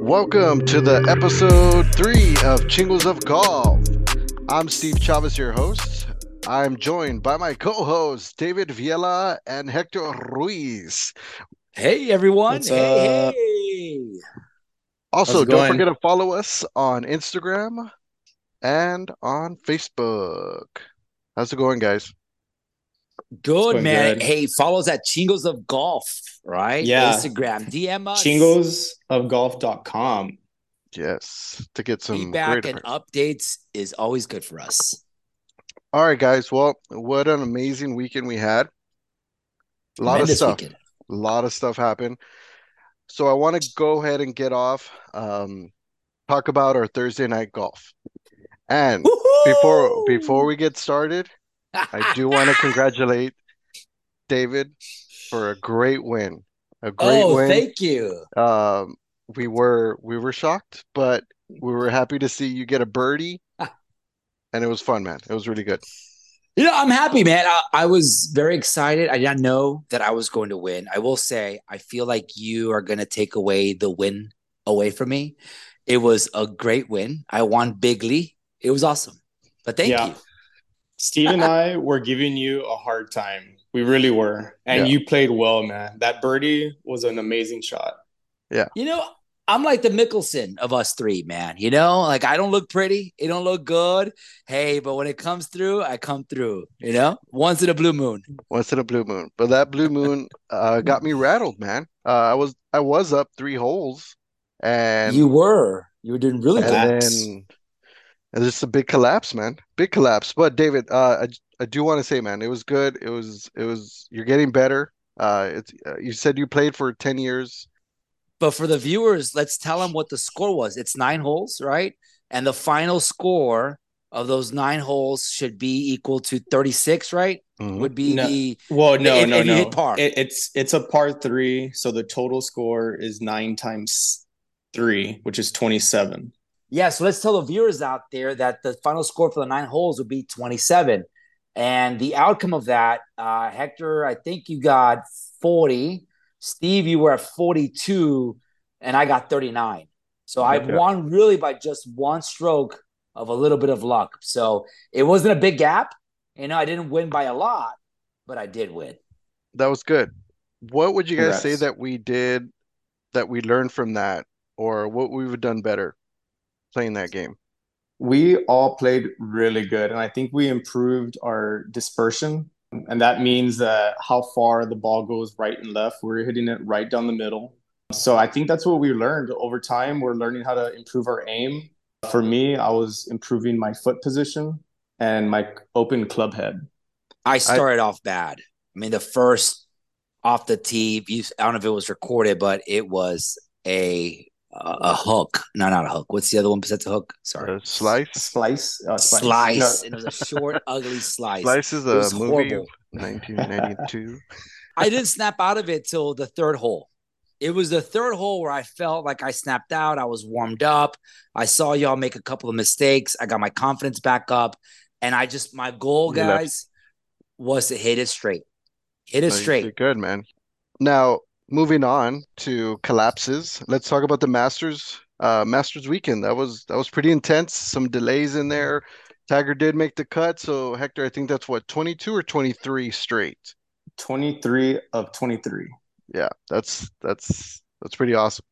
Welcome to the episode three of Chingos of Golf. I'm Steve Chavez, your host. I'm joined by my co-hosts David Viela and Hector Ruiz. Hey everyone! What's hey, up? hey! Also, don't going? forget to follow us on Instagram and on Facebook. How's it going, guys? Good man. good. Hey, follow us at Chingos of Golf, right? Yeah. Instagram, DM us. chingosofgolf.com. Yes, to get some feedback great and updates is always good for us. All right, guys. Well, what an amazing weekend we had. A lot of stuff. weekend. A lot of stuff happened. So I want to go ahead and get off, um, talk about our Thursday night golf. And before before we get started, I do want to congratulate David for a great win. A great oh, win. thank you. Um, we were we were shocked, but we were happy to see you get a birdie, and it was fun, man. It was really good. You know, I'm happy, man. I, I was very excited. I did not know that I was going to win. I will say, I feel like you are going to take away the win away from me. It was a great win. I won bigly. It was awesome. But thank Yeah. you. Steve and I were giving you a hard time. We really were. And Yeah. you played well, man. That birdie was an amazing shot. Yeah. You know, I'm like the Mickelson of us three, man. You know, like I don't look pretty, it don't look good. Hey, but when it comes through, I come through. You know, once in a blue moon. Once in a blue moon, but that blue moon uh, got me rattled, man. Uh, I was I was up three holes, and you were, you were doing really and good. Collapse. then and just a big collapse, man. Big collapse. But David, uh, I I do want to say, man, it was good. It was it was you're getting better. Uh, it's uh, you said you played for 10 years. But for the viewers, let's tell them what the score was. It's nine holes, right? And the final score of those nine holes should be equal to 36, right? Mhm. Would be No. the Well, no, If- no, if no. hit par. It, it's it's a par three, so the total score is nine times three, which is twenty-seven. Yeah, so let's tell the viewers out there that the final score for the nine holes would be 27. And the outcome of that, uh, Hector, I think you got 40. Steve, you were at 42, and I got 39. So I Yeah. won really by just one stroke of a little bit of luck. So it wasn't a big gap. You know, I didn't win by a lot, but I did win. That was good. What would you guys say that we did that we learned from that, or what we would have done better playing that game? We all played really good, and I think we improved our dispersion. And that means that how far the ball goes right and left, we're hitting it right down the middle. So I think that's what we learned over time. We're learning how to improve our aim. For me, I was improving my foot position and my open club head. I started off bad. I mean, the first off the tee, you, I don't know if it was recorded, but it was a a, a hook. No, not a hook. What's the other one besides a hook? Sorry, Uh, Slice. Slice, uh, slice. slice. No, And it was a short, ugly slice. Slice is It was a movie horrible. 1992. I didn't snap out of it till the third hole. It was the third hole where I felt like I snapped out. I was warmed up. I saw y'all make a couple of mistakes. I got my confidence back up. And I just, my goal, You left. guys, was to hit it straight. Hit it No, you straight. did good, man. Now, moving on to collapses, let's talk about the Masters uh Masters weekend. That was that was pretty intense. Some delays in there. Tiger did make the cut, so Hector, I think that's what, 22 or 23 straight. 23 of 23. Yeah, that's that's that's pretty awesome.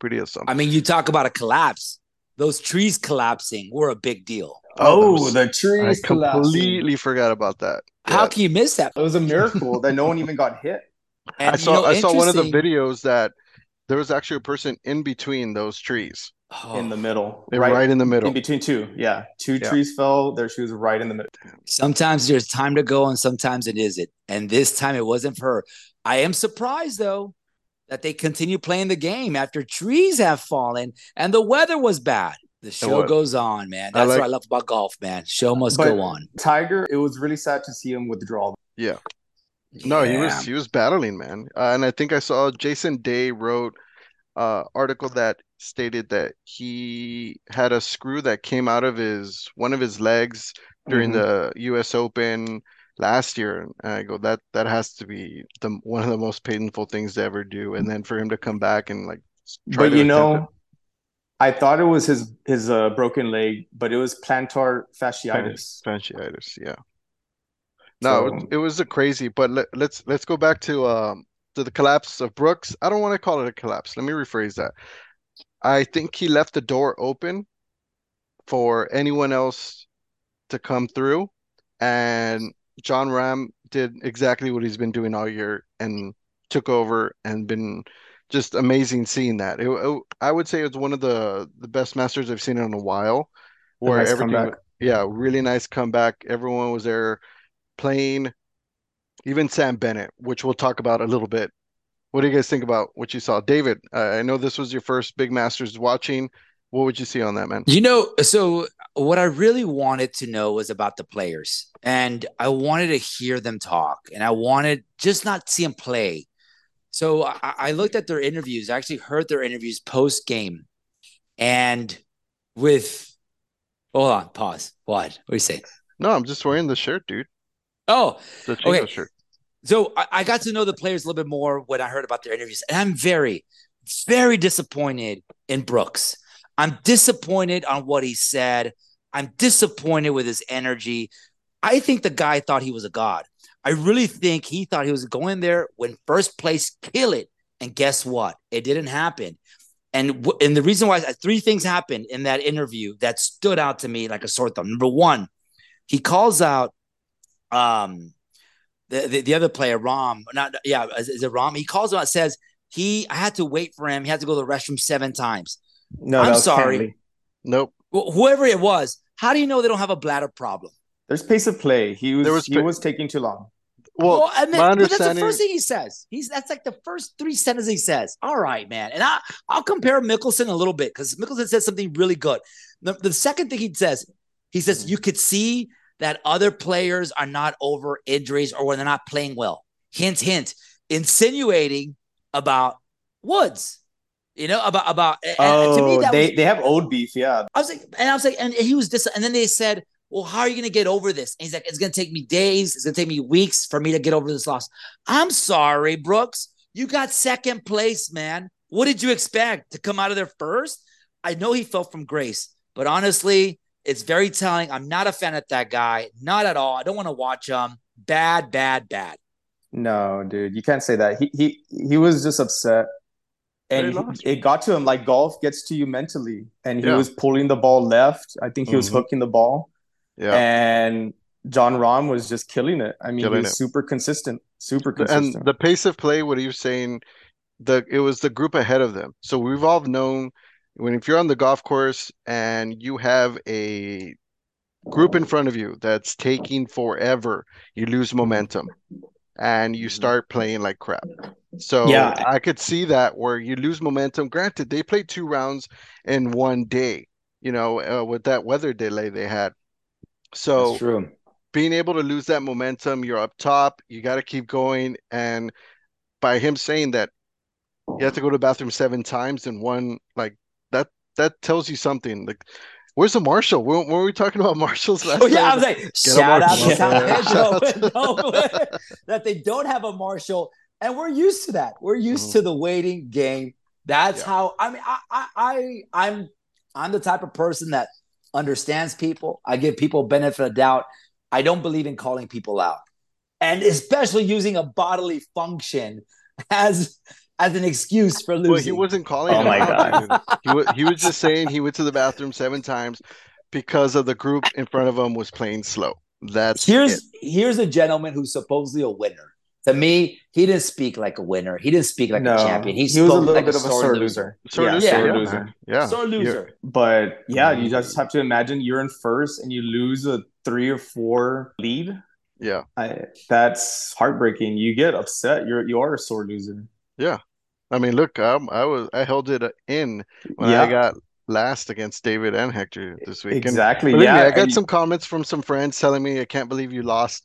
Pretty awesome. I mean, you talk about a collapse. Those trees collapsing were a big deal. Oh, Oh, was- the I trees collapsing. completely forgot about that. How Yeah. can you miss that? It was a miracle that no one even got hit. And, I you saw know, I saw one of the videos that there was actually a person in between those trees. Oh, in the oh. middle, They're right, in the middle. in between two. Yeah, two Yeah. trees fell. Their shoes right in the middle. sometimes there's time to go and sometimes it isn't. And this time it wasn't for her. I am surprised though that they continue playing the game after trees have fallen and the weather was bad. The show goes on, man. I That's like- what I love about golf, man. Show must But- go on. Tiger, it was really sad to see him withdraw. No, he was he was battling, man. Uh, and I think I saw Jason Day wrote uh article that stated that he had a screw that came out of his one of his legs during Mhm. the US Open last year. And I go, that that has to be the one of the most painful things to ever do. And then for him to come back and like but you know, I thought it was his his uh, broken leg, but it was plantar fasciitis. Fasciitis, yeah. No, so, it, was a crazy. But let, let's let's go back to um to the collapse of Brooks. I don't want to call it a collapse. Let me rephrase that. I think he left the door open for anyone else to come through, and John Rahm did exactly what he's been doing all year and took over and been just amazing seeing that. It, it, I would say it's one of the the best Masters I've seen in a while, where nice everything, comeback. yeah, really nice comeback. Everyone was there playing, even Sam Bennett, which we'll talk about a little bit. What do you guys think about what you saw, David? Uh, I know this was your first big Masters watching. What would you see on that, man? You know, so what I really wanted to know was about the players, and I wanted to hear them talk, and I wanted just not see them play. So I, I looked at their interviews. I actually heard their interviews post game, and with hold on, pause. What? What are you saying? No, I'm just wearing the shirt, dude. Oh, the okay. shirt. So I, I got to know the players a little bit more when I heard about their interviews, and I'm very, very disappointed in Brooks. I'm disappointed on what he said. I'm disappointed with his energy. I think the guy thought he was a god. I really think he thought he was going there when first place, kill it. And guess what? It didn't happen. And and the reason why uh, three things happened in that interview that stood out to me like a sore thumb. Number one, he calls out um the, the, the other player, Rom, Not yeah, is, is it Rom? He calls him out, says he I had to wait for him. He had to go to the restroom seven times. No, I'm sorry. Cantlay. Nope. Well, whoever it was, how do you know they don't have a bladder problem? There's pace of play. He was, was he was taking too long. Well, well and then, my understanding... that's the first thing he says. He's that's like the first three sentences he says. All right, man. And I I'll compare Mickelson a little bit because Mickelson says something really good. The, the second thing he says, he says you could see that other players are not over injuries or when they're not playing well. Hint, hint, insinuating about Woods. You know about about. Oh, to me, oh, they was, they have old beef. Yeah, I was like, and I was like, and he was dis. And then they said, "Well, how are you going to get over this?" And he's like, "It's going to take me days. It's going to take me weeks for me to get over this loss." I'm sorry, Brooks. You got second place, man. What did you expect to come out of there first? I know he fell from grace, but honestly, it's very telling. I'm not a fan of that guy, not at all. I don't want to watch him. Bad, bad, bad. No, dude, you can't say that. He he he was just upset and he, it got to him like golf gets to you mentally and he yeah. was pulling the ball left i think he was mm-hmm. hooking the ball yeah and John rahm was just killing it i mean killing he was it. super consistent super consistent and the pace of play what are you saying the it was the group ahead of them so we've all known when if you're on the golf course and you have a group in front of you that's taking forever you lose momentum and you start playing like crap so yeah. I could see that where you lose momentum. Granted, they played two rounds in one day, you know, uh, with that weather delay they had. So being able to lose that momentum, you're up top, you got to keep going. And by him saying that you have to go to the bathroom seven times in one, like that, tells you something. Like Where's the marshal? Were, were we talking about marshals last? Oh yeah, I was like, shout out to San Pedro that they don't have a marshal and we're used to that. We're used mm-hmm. to the waiting game. That's yeah. how I mean I, I I I'm I'm the type of person that understands people. I give people benefit of doubt. I don't believe in calling people out. And especially using a bodily function as as an excuse for losing. Well, he wasn't calling. Oh my god! he was he was just saying he went to the bathroom seven times because of the group in front of him was playing slow. That's here's it. here's a gentleman who's supposedly a winner to me, he didn't speak like a winner. He didn't speak like no, a champion. He, he was a little like bit a of a sore loser. loser. Sore yeah. loser. Yeah. Sore loser. Yeah. Sore loser. But yeah, you mm-hmm. just have to imagine you're in first and you lose a three or four lead. Yeah. I, that's heartbreaking. You get upset. You're you are a sore loser. Yeah. I mean, look, I'm, I was I held it uh, in when yeah. I got last against David and Hector this week. Exactly. And yeah. Me, I got some comments from some friends telling me I can't believe you lost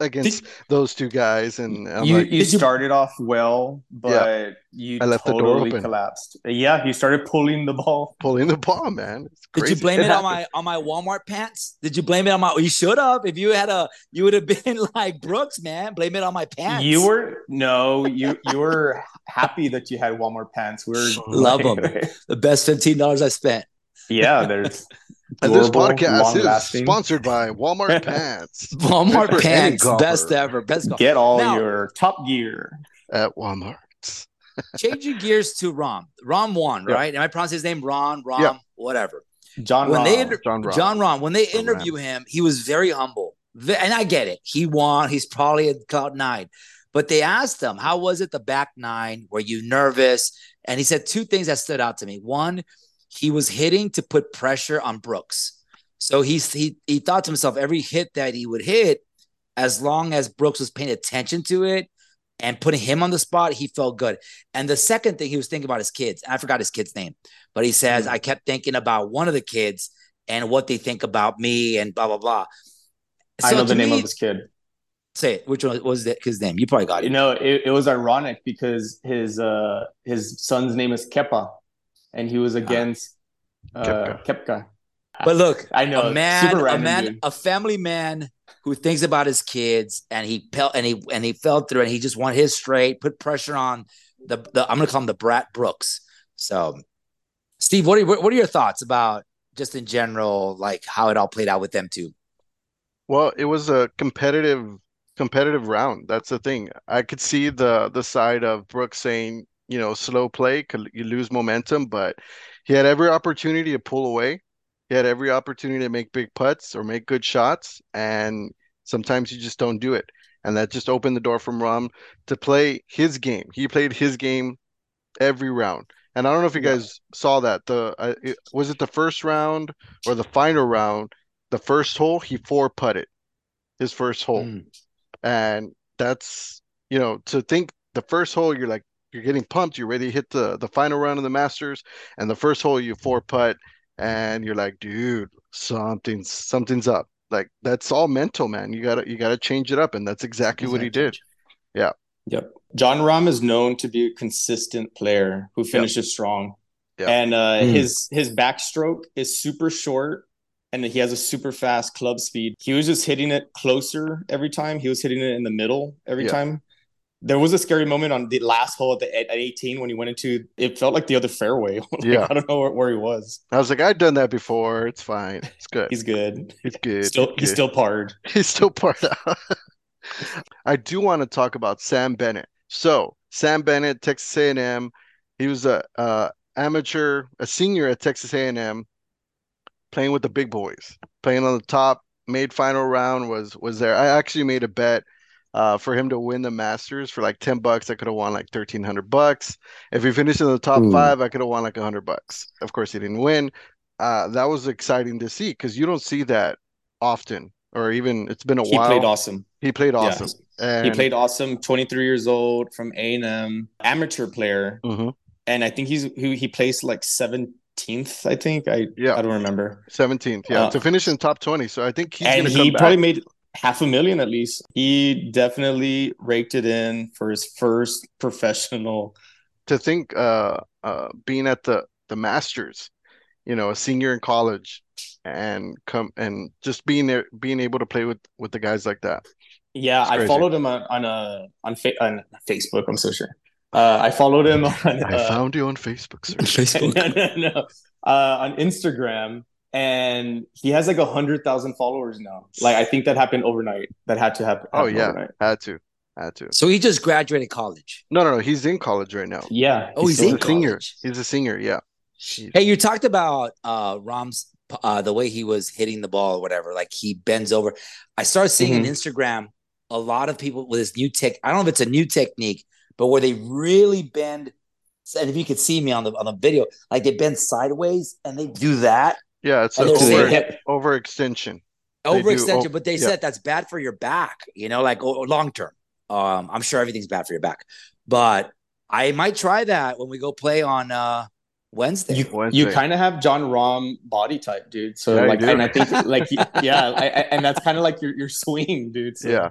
against those two guys, and I'm you like, you started off well, but you I left the door totally open. collapsed. Yeah, you started pulling the ball. pulling the ball, man. It's Did you blame It it on my on my Walmart pants? Did you blame it on my? You should have. If you had a, you would have been like Brooks, man. Blame it on my pants. You were no, you you were happy that you had Walmart pants. We were them. the best fifteen dollars I spent. yeah, there's And this podcast is sponsored by Walmart Pants Walmart For pants, best ever, best. Golf. Get all Now- your top gear. at Walmart. Changing gears to Rom. Rom won, Yeah. right? Am I pronouncing his name? Ron, Rom, Yeah. whatever. John when Rahm. they inter- John Rahm. John Ron, when they John interview him, he was very humble. And I get it. He won. He's probably at cloud nine. But they asked him, How was it the back nine? Were you nervous? And he said two things that stood out to me. One, he was hitting to put pressure on Brooks. So he's, he, he thought to himself, every hit that he would hit, as long as Brooks was paying attention to it and putting him on the spot, he felt good. And the second thing he was thinking about his kids. I forgot his kid's name, but he says, Mm. I kept thinking about one of the kids and what they think about me and blah blah blah. I know the name me- of his kid. Say it. Which one was his name? You probably got it. You know, it, it was ironic because his uh his son's name is Kepa, and he was against uh, Koepka. but look, I know a man, a man, dude. a family man who thinks about his kids, and he pel- and he and he fell through, and he just wanted his straight, put pressure on the, the I'm gonna call him the Brat Brooks. So, Steve, what are what are your thoughts about just in general, like how it all played out with them too? Well, it was a competitive competitive round. That's the thing. I could see the the side of Brooks saying, you know, slow play, could you lose momentum, but he had every opportunity to pull away. He had every opportunity to make big putts or make good shots, and sometimes you just don't do it. And that just opened the door for Rahm to play his game. He played his game every round. And I don't know if you Yeah. guys saw that. The uh, it, was it the first round or the final round? The first hole, he four putted his first hole. Mm. And that's, you know, to think the first hole, you're like, you're getting pumped. You're ready to hit the the final round of the Masters. And the first hole, you four putt, and you're like, dude, something's something's up. Like that's all mental, man. You gotta you gotta change it up, and that's exactly what he did. Yeah. Yep. John Rahm is known to be a consistent player who finishes strong. Yep. And uh, Mm. his his backstroke is super short and he has a super fast club speed. He was just hitting it closer every time. He was hitting it in the middle every Yeah. time. There was a scary moment on the last hole at, the, at 18 when he went into it felt like the other fairway. Like, Yeah. I don't know where, where he was. I was like, I've done that before. It's fine. It's good. He's good. He's good. Still He's he's still parred. He's still part out. I do want to talk about Sam Bennett. So Sam Bennett, Texas A&M, he was a, uh amateur, a senior at Texas A&M, playing with the big boys, playing on the top. Made final round was was there. I actually made a bet uh, for him to win the Masters for like ten bucks. I could have won like thirteen hundred bucks. If he finished in the top Ooh. five, I could have won like a hundred bucks. Of course, he didn't win. Uh, that was exciting to see because you don't see that often, or even it's been a He while. He played awesome. He played Yeah. awesome. And He played awesome. 23 years old from A&M, amateur player. Mhm. and I think he's he, he placed like 17th. I think I Yeah. I don't remember. 17th, yeah, Uh, to finish in top 20. So I think he's and gonna he come probably back. made half a million at least. He definitely raked it in for his first professional. to think uh uh being at the the Masters, you know, a senior in college and come and just being there being able to play with with the guys like that. Yeah, I followed him on on a on, fa- on Facebook. I'm so sure. Uh, I followed him on I uh, found you on Facebook, sir. Facebook. no, no, no. Uh, on Instagram, and he has like a hundred thousand followers now. Like I think that happened overnight. That had to happen. Oh happen yeah, overnight. had to. Had to. So he just graduated college. No, no, no. He's in college right now. Yeah. Oh, he's He's in a senior. college. He's a singer. yeah. Hey, you talked about uh Rahm's uh the way he was hitting the ball or whatever, like he bends over. I started seeing on Mhm. Instagram a lot of people with this new tech. I don't know if it's a new technique, but where they really bend. And if you could see me on the on the video, like they bend sideways and they do that Yeah, it's And an over, saying- hip. overextension. They do, overextension. oh, but they yeah. said that's bad for your back. You know, like long term. Um, I'm sure everything's bad for your back, but I might try that when we go play on uh Wednesday. You, Wednesday. you kind of have John Rahm body type, dude. So Yeah, like, do. and I think like, yeah, I, I, and that's kind of like your your swing, dude. So, Yeah.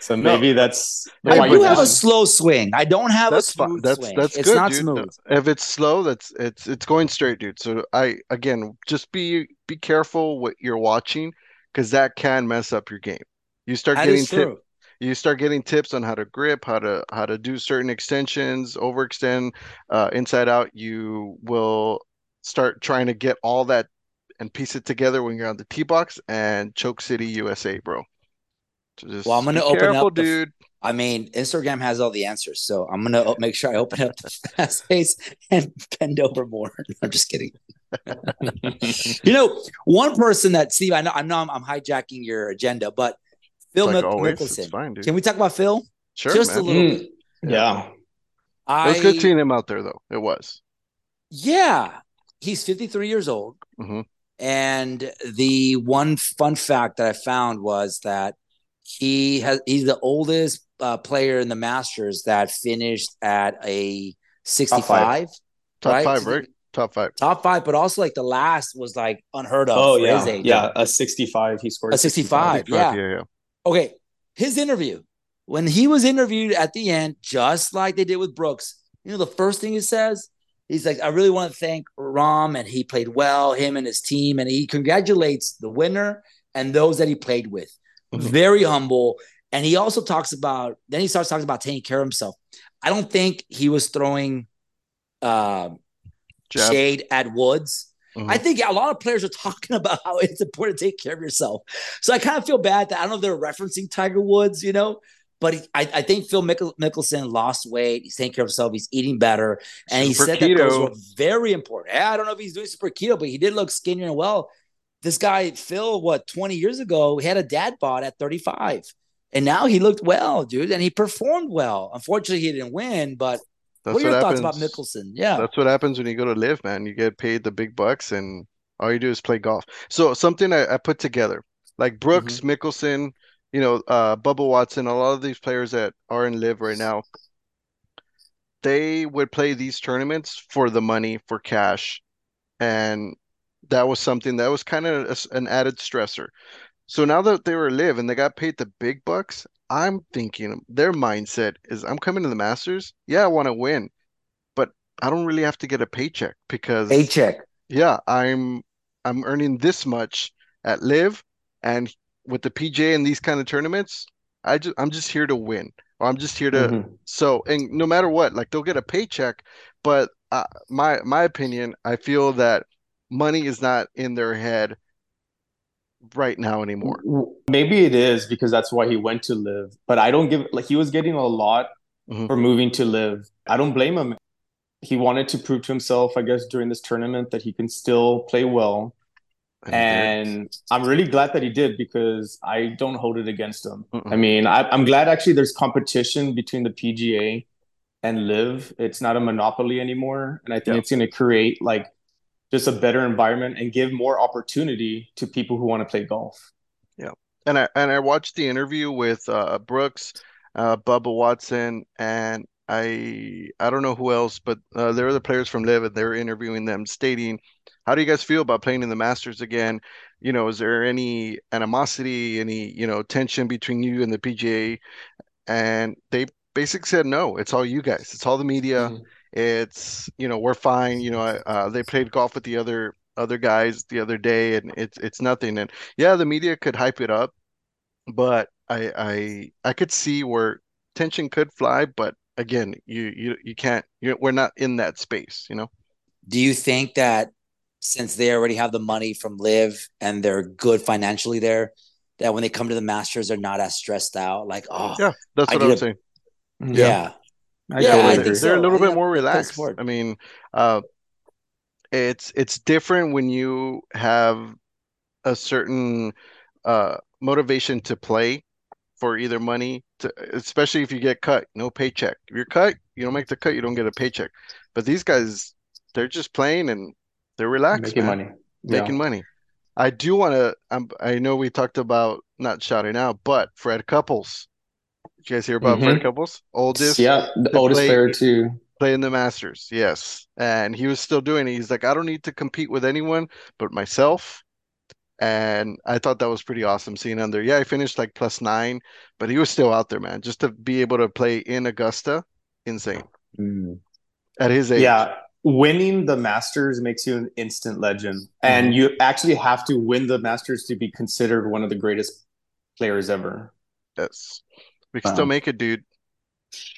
So maybe that's Hey, I do you're have a slow swing. I don't have That's a smooth fine. That's swing. that's it's good, not dude. smooth. If it's slow, that's it's it's going straight, dude. So I again, just be be careful what you're watching because that can mess up your game. You start That getting is tip, true. You start getting tips on how to grip, how to how to do certain extensions, overextend, uh, inside out. You will start trying to get all that and piece it together when you're on the tee box and Choke City, USA, bro. So just Well, I'm gonna open careful, up the- dude. I mean, Instagram has all the answers, so I'm gonna o- make sure I open up the fast pace and bend over more. I'm just kidding. You know, one person that Steve, I know, I know, I'm, I'm hijacking your agenda, but Phil Like Mick- Mickelson. fine. Can we talk about Phil? Sure, just a man. little Mm, bit. yeah. I, It was good seeing him out there, though. It was. Yeah, he's 53 years old. Mhm. And the one fun fact that I found was that he has he's the oldest uh, player in the Masters that finished at a 65. Top right? five, right? Top five. Top five, but also like the last was like unheard of Oh for yeah, his age. yeah. A 65. He scored A 65. Yeah. yeah, yeah. Okay. His interview, when he was interviewed at the end, just like they did with Brooks, you know, the first thing he says, he's like, I really want to thank Rahm and he played well, him and his team. And he congratulates the winner and those that he played with. Mhm. Very humble. And he also talks about, then he starts talking about taking care of himself. I don't think he was throwing uh, shade at Woods. Mhm. I think a lot of players are talking about how it's important to take care of yourself. So I kind of feel bad that I don't know if they're referencing Tiger Woods, you know, but he, I, I think Phil Mickle, Mickelson lost weight. He's taking care of himself. He's eating better. And he Super said that those were very important. Yeah, I don't know if he's doing super keto, but he did look skinnier and well. This guy, Phil, what, 20 years ago, he had a dad bod at 35. And now he looked well, dude, and he performed well. Unfortunately, he didn't win, but That's what are your thoughts happens. about Mickelson? Yeah. That's what happens when you go to LIV, man. You get paid the big bucks, and all you do is play golf. So something I, I put together, like Brooks, Mm-hmm. Mickelson, you know, uh, Bubba Watson, a lot of these players that are in LIV right now, they would play these tournaments for the money, for cash, and that was something that was kind of an added stressor. So now that they were LIV and they got paid the big bucks, I'm thinking their mindset is I'm coming to the Masters. Yeah, I want to win, but I don't really have to get a paycheck because Paycheck. yeah, I'm I'm earning this much at LIV and with the PJ and these kind of tournaments, I just I'm just here to win. Or I'm just here to Mhm. so and no matter what, like they'll get a paycheck, but uh, my my opinion, I feel that money is not in their head right now anymore. Maybe it is because that's why he went to LIV. But I don't give like he was getting a lot Mhm. for moving to LIV. I don't blame him. He wanted to prove to himself, I guess, during this tournament that he can still play well. And I'm really glad that he did because I don't hold it against him. Mm-mm. I mean, I, I'm glad actually there's competition between the PGA and LIV. It's not a monopoly anymore, and I think Yeah. it's going to create like just a better environment and give more opportunity to people who want to play golf. Yeah, and I and I watched the interview with uh, Brooks, uh, Bubba Watson, and I I don't know who else, but uh, there were the players from LIV, and they're interviewing them, stating, "How do you guys feel about playing in the Masters again? You know, is there any animosity, any you know tension between you and the PGA?" And they basically said, "No, it's all you guys. It's all the media. Mhm. It's you know we're fine. You know, uh, they played golf with the other." other guys the other day and it's it's nothing and yeah the media could hype it up but I I I could see where tension could fly, but again, you you you can't. You, we're not in that space, you know. Do you think that since they already have the money from LIV and they're good financially there, that when they come to the Masters, they're not as stressed out? Like, oh, Yeah, that's I what I'm a- saying. yeah, I Yeah, totally I they're, think so. they're a little I think bit more relaxed. smart. I mean, uh, it's it's different when you have a certain uh motivation to play for either money to, especially if you get cut, no paycheck. If you're cut, you don't make the cut, you don't get a paycheck. But these guys, they're just playing and they're relaxed, Making man. money. Yeah. making money. I do want to. Um, I know we talked about not shouting out, but Fred Couples. Did you guys hear about Fred Mhm. Couples? Oldest, Yeah, the oldest play- player to playing the Masters, yes. And he was still doing it. He's like, I don't need to compete with anyone but myself. And I thought that was pretty awesome seeing him there. Yeah, I finished like plus nine, but he was still out there, man. Just to be able to play in Augusta, insane. Mm. At his age. Yeah, winning the Masters makes you an instant legend, and you actually have to win the Masters to be considered one of the greatest players ever. Yes. We can still make it, dude.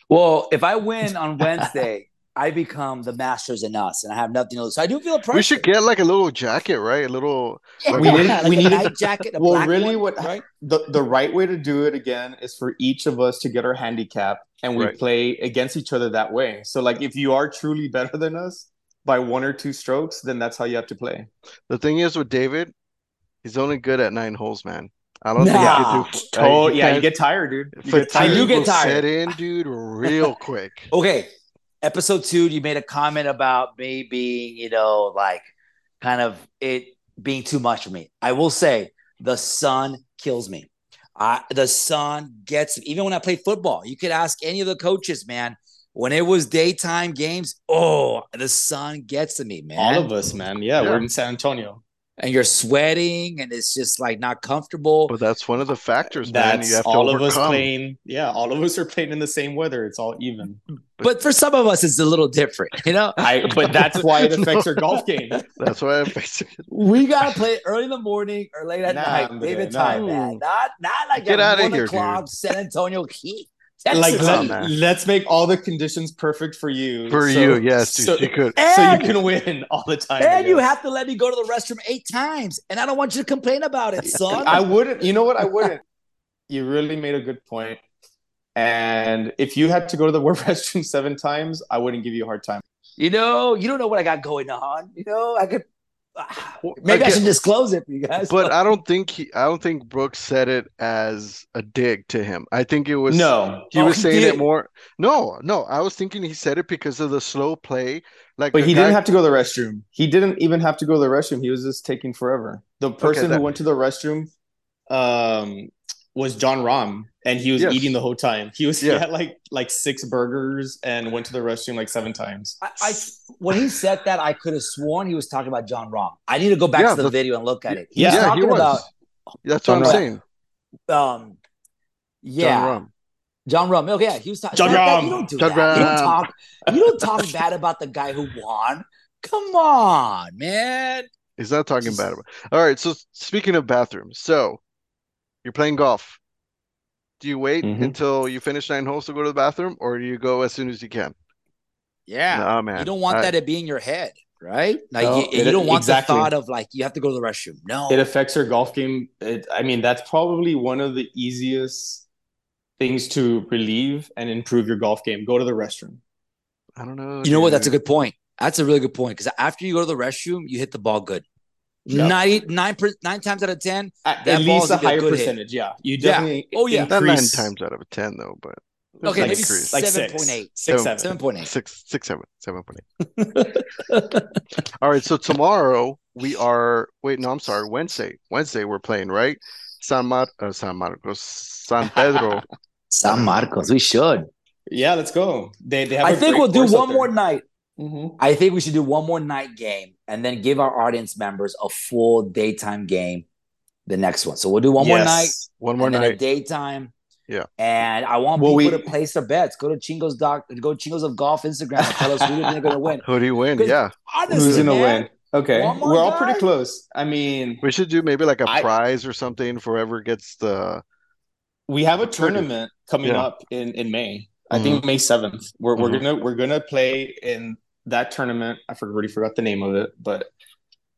Well, if I win on Wednesday, I become the Masters in us, and I have nothing to lose. So I do feel a pressure. We should get like a little jacket, right? A little Yeah, We need- like we a need- night jacket. A well, black really, one, what right? the the right way to do it again is for each of us to get our handicap, and we Right. play against each other that way. So, like, if you are truly better than us by one or two strokes, then that's how you have to play. The thing is with David, he's only good at nine holes, man. I don't think Nah. he could do. Oh, uh, he yeah, you get tired, dude. You get tired. I do get tired. Set in, dude, real quick. Okay, episode two, you made a comment about me being, you know, like kind of it being too much for me. I will say the sun kills me. I, the sun gets even when I play football. You could ask any of the coaches, man. When it was daytime games, oh, the sun gets to me, man. All of us, man. Yeah, Yeah. we're in San Antonio. And you're sweating, and it's just like not comfortable. But that's one of the factors, man. That's You have to all of us overcome. playing. Yeah, all of us are playing in the same weather. It's all even. But for some of us, it's a little different, you know. I, but that's why it affects our golf game. That's why I'm basically We gotta play early in the morning or late at Nah, night. David nah. time, man. Not not like Get at outta one here, o'clock, San Antonio Heat. Texas. Like let, man. let's make all the conditions perfect for you. for so- you, yes, dude. So, you could. so you can win all the time. And you have to let me go to the restroom eight times, and I don't want you to complain about it, son. I wouldn't. You know what? I wouldn't. you really made a good point. And if you had to go to the restroom seven times, I wouldn't give you a hard time. you know, you don't know what I got going on. You know, I could. Well, maybe I again- should disclose it for you guys. But I don't think he. I don't think Brooks said it as a dig to him. I think it was. No, He Oh, was he saying did. it more. No, no. I was thinking he said it because of the slow play. Like, but he guy- didn't have to go to the restroom. He didn't even have to go to the restroom. He was just taking forever. The person that- who went to the restroom um, was John Rahm, and he was Yes. eating the whole time. He was he had like like six burgers and went to the restroom like seven times. I, I when he said that, I could have sworn he was talking about John Rahm. I need to go back Yeah, to the but- video and look at it. He Yeah, was Yeah, he was. about That's what I'm Rahm. saying. um, yeah, John Rahm. John Rum. Okay, yeah, he was talking. John that, that- You don't do John that. You don't talk. You don't talk bad about the guy who won. Come on, man. He's not talking Just- bad about. All right. So speaking of bathrooms, so you're playing golf. Do you wait Mhm. until you finish nine holes to go to the bathroom, or do you go as soon as you can? Yeah, Nah, man. you don't want I- that to be in your head, right? Like No, you, it- you don't want exactly. the thought of like you have to go to the restroom. No, It affects your golf game. It, I mean, that's probably one of the easiest things to relieve and improve your golf game. Go to the restroom. I don't know. you know what? That's a good point. That's a really good point because after you go to the restroom, you hit the ball good. Yeah. Nine, nine, per- nine times out of ten. At, That at ball's least a gonna a higher good hit. percentage. Yeah, you Yeah. definitely. Oh, yeah. Not nine times out of ten though, but Okay, maybe increase. like seven six. point eight. Six, seven. Seven point eight. Six, six, seven, seven point eight. All right, so tomorrow we are. Wait, no, I'm sorry. Wednesday, Wednesday we're playing, right? San Mar, uh, San Marcos, San Pedro. San Marcos. We should. Yeah, let's go. They, they have I a think we'll do one there. more night. Mhm. I think we should do one more night game and then give our audience members a full daytime game the next one. So we'll do one more night One more and then a night. daytime. Yeah. And I want Well, people we- to place their bets. Go to Chingo's doc, go to Chingo's of Golf Instagram and tell us who they're gonna win. Who do you win? Yeah, Honestly, Who's gonna man, win? Okay, we're all guy? pretty close. I mean, we should do maybe like a I- prize or something for whoever gets the. we have a Mm-hmm. tournament coming Yeah. up in in May. I think May seventh. We're we're Mhm. gonna we're gonna play in that tournament. I already forgot the name of it, but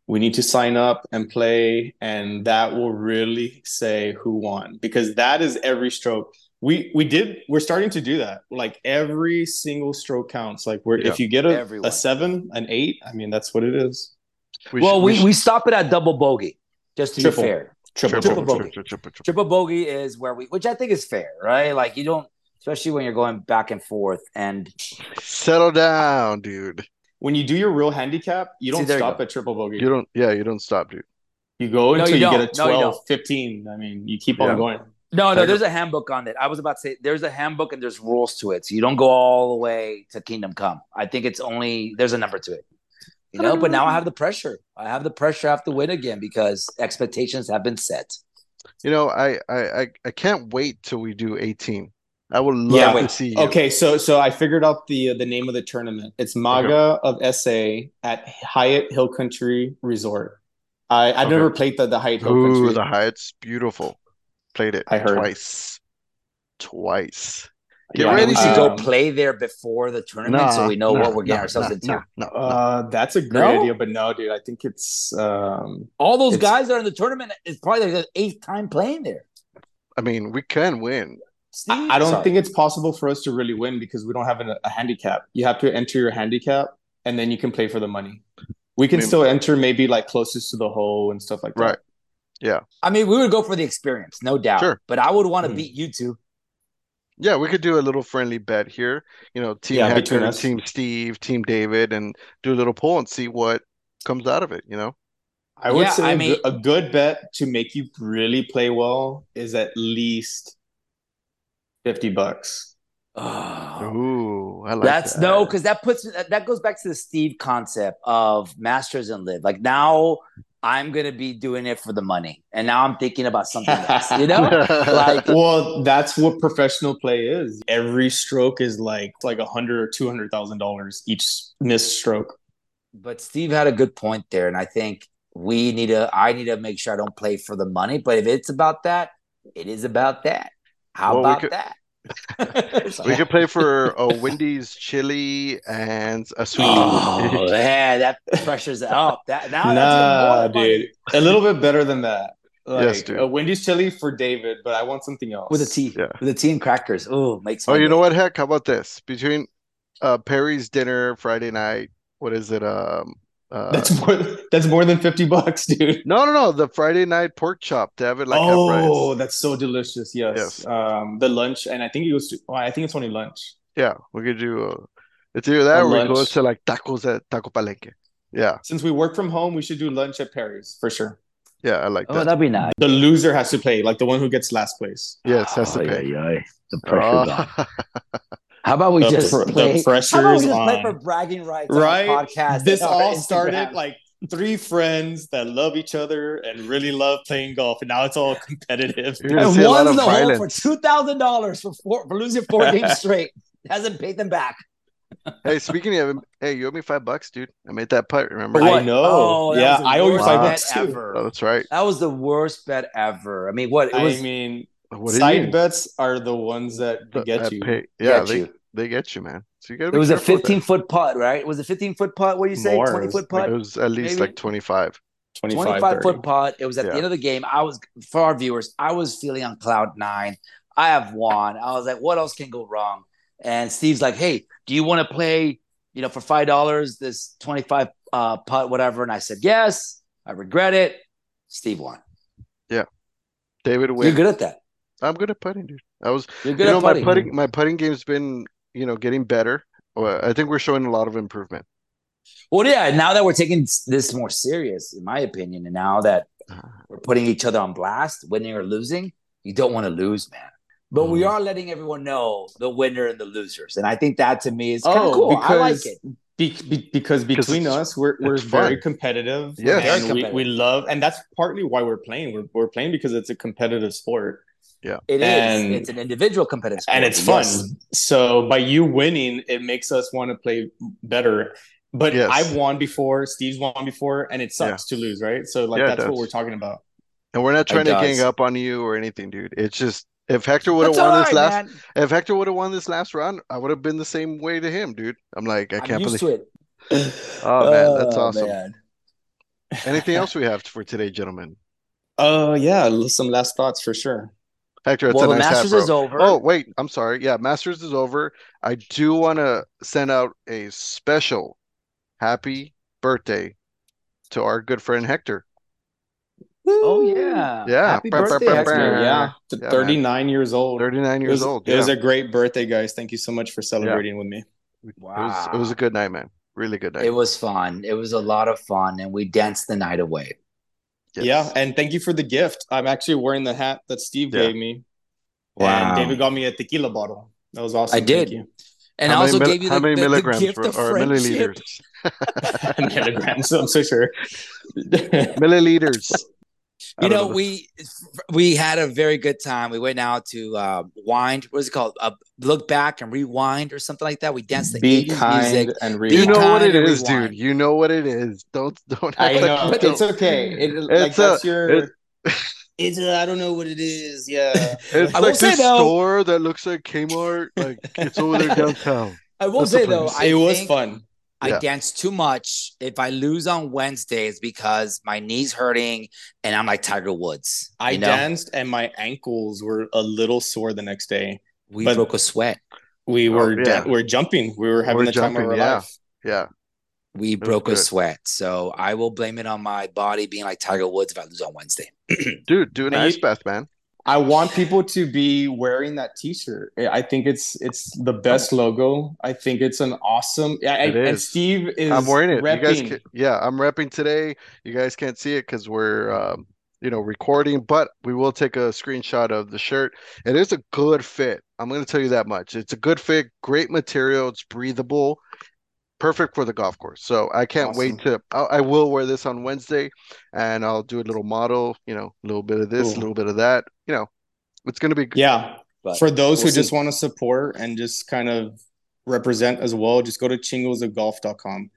we need to sign up and play, and that will really say who won because that is every stroke. We we did. We're starting to do that. Like every single stroke counts. Like we're Yeah. if you get a, Everyone. a seven, an eight. I mean, that's what it is. We well, should- we, should- we stop it at double bogey, just to Triple. be fair. Triple, triple triple, bogey. triple, triple, triple. Triple bogey is where we, which I think is fair, right? Like you don't, especially when you're going back and forth. And Settle down, dude. When you do your real handicap, you don't there you stop go. at triple bogey. You don't. Yeah, you don't stop, dude. You go No, until you you, get a don't. No, you 12, don't. 15. I mean, you keep Yeah. on going. No, no, there's a handbook on it. I was about to say there's a handbook and there's rules to it. So you don't go all the way to Kingdom Come. I think it's only there's a number to it. You know, but now I have the pressure. I have the pressure I have to win again because expectations have been set. You know, I I I, I can't wait till we do 18. I would love Yeah. to see you. Okay, so so I figured out the the name of the tournament. It's Maga of SA at Hyatt Hill Country Resort. I I've Okay. never played the the Hyatt Hill Ooh, Country. the Hyatt's beautiful. Played it I heard. twice. Twice. Get Yeah, ready we to should um, go play there before the tournament so we know nah, what we're getting nah, ourselves nah, into. nah, nah, nah. Uh, that's a great No? idea, but no, dude. I think it's um All those guys that are in the tournament is probably the eighth time playing there. I mean, we can win. Steve, I, I don't sorry. think it's possible for us to really win because we don't have a, a handicap. You have to enter your handicap and then you can play for the money. We can I mean- still enter maybe like closest to the hole and stuff like that. Right. Yeah. I mean, we would go for the experience, no doubt. Sure. But I would want to Hmm. beat you two. Yeah, we could do a little friendly bet here. You know, Team Yeah, Hector. Team Steve, Team David, and do a little poll and see what comes out of it, you know? I would Yeah, say I a mean- a good bet to make you really play well is at least 50 bucks. Oh. Ooh, I like That's that. no, because that puts that, that goes back to the Steve concept of masters and LIV. Like now, I'm gonna be doing it for the money, and now I'm thinking about something else. You know, like Well, that's what professional play is. Every stroke is like like a hundred or two hundred thousand dollars each missed stroke. but Steve had a good point there, and I think we need to. I need to make sure I don't play for the money. But if it's about that, it is about that. How Well, we about could- that? We could play for a Wendy's chili and a sweet oh tea. man, that pressure's up. That now, nah, that's even money. dude, a little bit better than that. Like Yes, dude. a Wendy's chili for David, but I want something else with a tea, Yeah. with a tea and crackers. Oh, makes. Oh, my you know what? Heck, how about this? Between uh Perry's dinner Friday night, what is it? Um, uh, That's more. That's more than fifty bucks, dude. no, no, no, the Friday night pork chop to have it like oh, that's so delicious. Yes. Yes. Um, the lunch, and I think it goes to. Well, I think it's only lunch. Yeah, we could do. Uh, it's either that A or we go lunch. to like tacos at Taco Palenque. Yeah, Since we work from home, we should do lunch at Perry's for sure. yeah, I like Oh, that. that'd be nice. The loser has to play, like the one who gets last place. Yes, has to Oh, pay. yeah, yeah. The pressure's on. Oh, How about we The just pr- the play? How about we pressure's just play for bragging rights on Right? our podcast? This all Instagram? started like three friends that love each other and really love playing golf, and now it's all competitive. You're and see a lot one's the hole for two thousand dollars for four, for losing four games straight. Hasn't paid them back. hey, speaking of, hey, you owe me five bucks, dude. I made that putt. Remember? I know. Oh, yeah, I owe you five bucks too. ever. Oh, that's right. That was the worst bet ever. I mean, what it was? I mean, What side mean? bets are the ones that get that you. pay- yeah, Get they you. They get you, man. So you gotta It was a careful with that. 15 foot putt, right? It was a 15 foot putt. What do you say? More. 20 foot putt. It was at least maybe? like 25. 25, 25 30. foot putt. It was at Yeah. the end of the game. I was for our viewers, I was feeling on cloud nine. I have won. I was like, what else can go wrong? And Steve's like, hey, do you want to play, you know, for five dollars this 25 uh putt, whatever? And I said, yes. I regret it. Steve won. Yeah, David You're good at that. I'm good at putting, dude. I was, You're good you know, at my putting. putting, my putting game's been, you know, getting better. I think we're showing a lot of improvement. Well, yeah, now that we're taking this more serious, in my opinion, and now that we're putting each other on blast, winning or losing, you don't want to lose, man. But we Mhm. are letting everyone know the winner and the losers. And I think that to me is kind of Oh, cool. I like because- it. Be, be, because between us, we're we're very fun. competitive. Yeah, we, we love, and that's partly why we're playing. We're, we're playing because it's a competitive sport It is. and- It's an individual competitive sport. and it's fun. yes. So by you winning, it makes us want to play better. But Yes. I've won before, Steve's won before, and it sucks to lose, right? So like Yeah, that's what we're talking about. And we're not trying to does. gang up on you or anything, dude. It's just if Hector would have That's all won this right, last, man. if Hector would have won this last round, I would have been the same way to him, dude. I'm like, I I'm can't used believe. to it. Oh man, that's Oh, awesome. man. Anything else we have for today, gentlemen? Oh yeah, some last thoughts for sure. Hector, it's Well, a the nice Masters bro. is over. Oh, wait, I'm sorry. Yeah, Masters is over. I do want to send out a special happy birthday to our good friend Hector. Oh, yeah. Yeah. Happy Brr, brr, birthday, brr, Hector. brr. Yeah, Yeah, man. 39 years old. 39 It years was, old. it was a great birthday, guys. Thank you so much for celebrating with me. It was it was a good night, man. Really good night. It was fun. It was a lot of fun, and we danced the night away. Yes. Yeah, and thank you for the gift. I'm actually wearing the hat that Steve Yeah. gave me. And David got me a tequila bottle. That was awesome. I did. And how I also mil- gave you the, how many the, milligrams the gift of or friendship. milliliters? milligrams, I'm so sure. milliliters. You know, know, we we had a very good time. We went out to uh, wind. What is it called? Uh, look back and rewind or something like that. We danced the Be 80s music. And rewind. You know what it is, dude. You know what it is. Don't don't. I know. Like, it's okay. It, it's like, that's your. It, it's I don't know what it is. Yeah, it's I like this store that looks like Kmart. Like it's over there downtown. I will That's say though, I it was fun. I yeah. dance too much. If I lose on Wednesdays because my knees hurting and I'm like Tiger Woods. I know? danced and my ankles were a little sore the next day. We broke a sweat. We oh, were oh, yeah. we were jumping. We were having we're the jumping, time of our yeah. life. Yeah. We broke a sweat. So I will blame it on my body being like Tiger Woods if I lose on Wednesday. Dude, do an ice bath, man. I want people to be wearing that T-shirt. I think it's it's the best logo. I think it's an awesome. I, it is. And Steve is. I'm wearing it. Repping. You guys, can, yeah, I'm repping today. You guys can't see it because we're, um, you know, recording, but we will take a screenshot of the shirt. It is a good fit. I'm going to tell you that much. It's a good fit, great material. It's breathable, perfect for the golf course. So I can't awesome. wait to. I, I, will wear this on Wednesday, and I'll do a little model. You know, a little bit of this, a little bit of that. You know, it's going to be good. Yeah. But for those we'll who see. just want to support and just kind of represent as well, just go to chingosofgolf.com.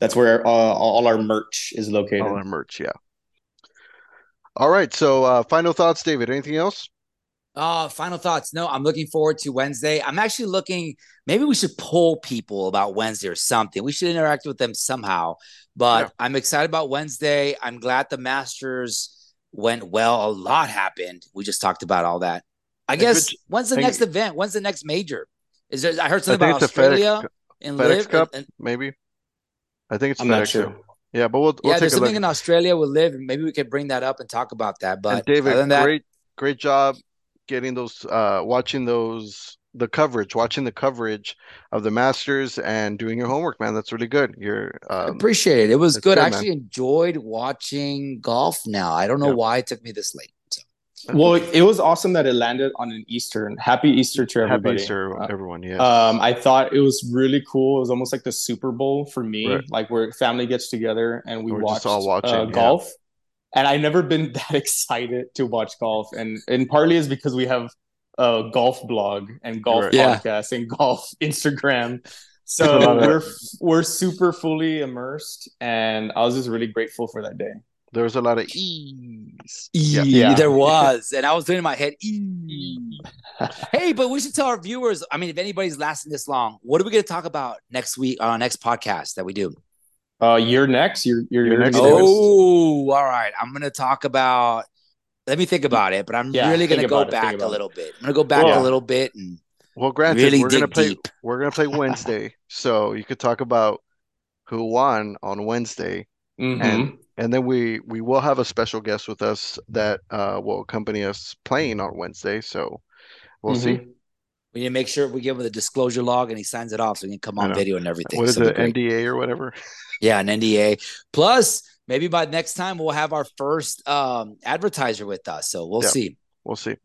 That's where uh, all our merch is located. All our merch, yeah. All right. So, uh, final thoughts, David. Anything else? Uh, final thoughts. No, I'm looking forward to Wednesday. I'm actually looking, maybe we should poll people about Wednesday or something. We should interact with them somehow. But yeah. I'm excited about Wednesday. I'm glad the Masters went well. A lot happened. We just talked about all that. I guess when's the next event? When's the next major? Is there I heard something I about Australia FedEx, and FedEx LIV Cup, and, maybe. I think it's I'm FedEx sure. Yeah, but we'll, we'll yeah. there's something look. in Australia with LIV. Maybe we could bring that up and talk about that. But and David, that, great, great job getting those uh watching those the coverage watching the coverage of the masters and doing your homework man. That's really good. You're um, appreciate it. It was good, good i actually enjoyed watching golf now. I don't know yeah. why it took me this late so. well it was awesome that it landed on an eastern. Happy easter to everybody. Happy easter uh, everyone yeah. um i thought it was really cool. It was almost like the super bowl for me right. like where family gets together and we watch all watching uh, golf yeah. and I've never been that excited to watch golf, and and partly is because we have a golf blog and golf right. podcast yeah. and golf Instagram. So we're we're super fully immersed, and I was just really grateful for that day. There was a lot of ease. Yeah, yeah. there was, and I was doing in my head. hey, but we should tell our viewers. I mean, if anybody's lasting this long, what are we going to talk about next week on our next podcast that we do? Uh, you're next. You're you're, you're next. Oh, all right. I'm gonna talk about. Let me think about it, but I'm yeah, really gonna go back a little bit. I'm gonna go back well, a little bit and. Well, granted, really we're gonna play. Deep. We're gonna play Wednesday, so you could talk about who won on Wednesday, mm-hmm. and and then we we will have a special guest with us that uh, will accompany us playing on Wednesday. So we'll mm-hmm. see. We need to make sure we give him the disclosure log and he signs it off so he can come on video and everything. What is so it, NDA or whatever? Yeah, an NDA. Plus, maybe by next time we'll have our first um, advertiser with us. So we'll yeah, see. We'll see.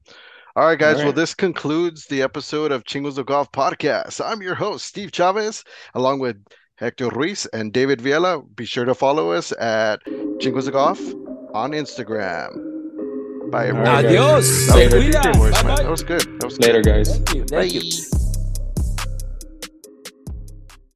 All right, guys. All right. Well, this concludes the episode of Chingos of Golf podcast. I'm your host, Steve Chavez, along with Hector Ruiz and David Viela. Be sure to follow us at Chingos of Golf on Instagram. Bye, everyone. Adios. That was, That was good. That was Later, guys. Thank you. Thank Bye. you.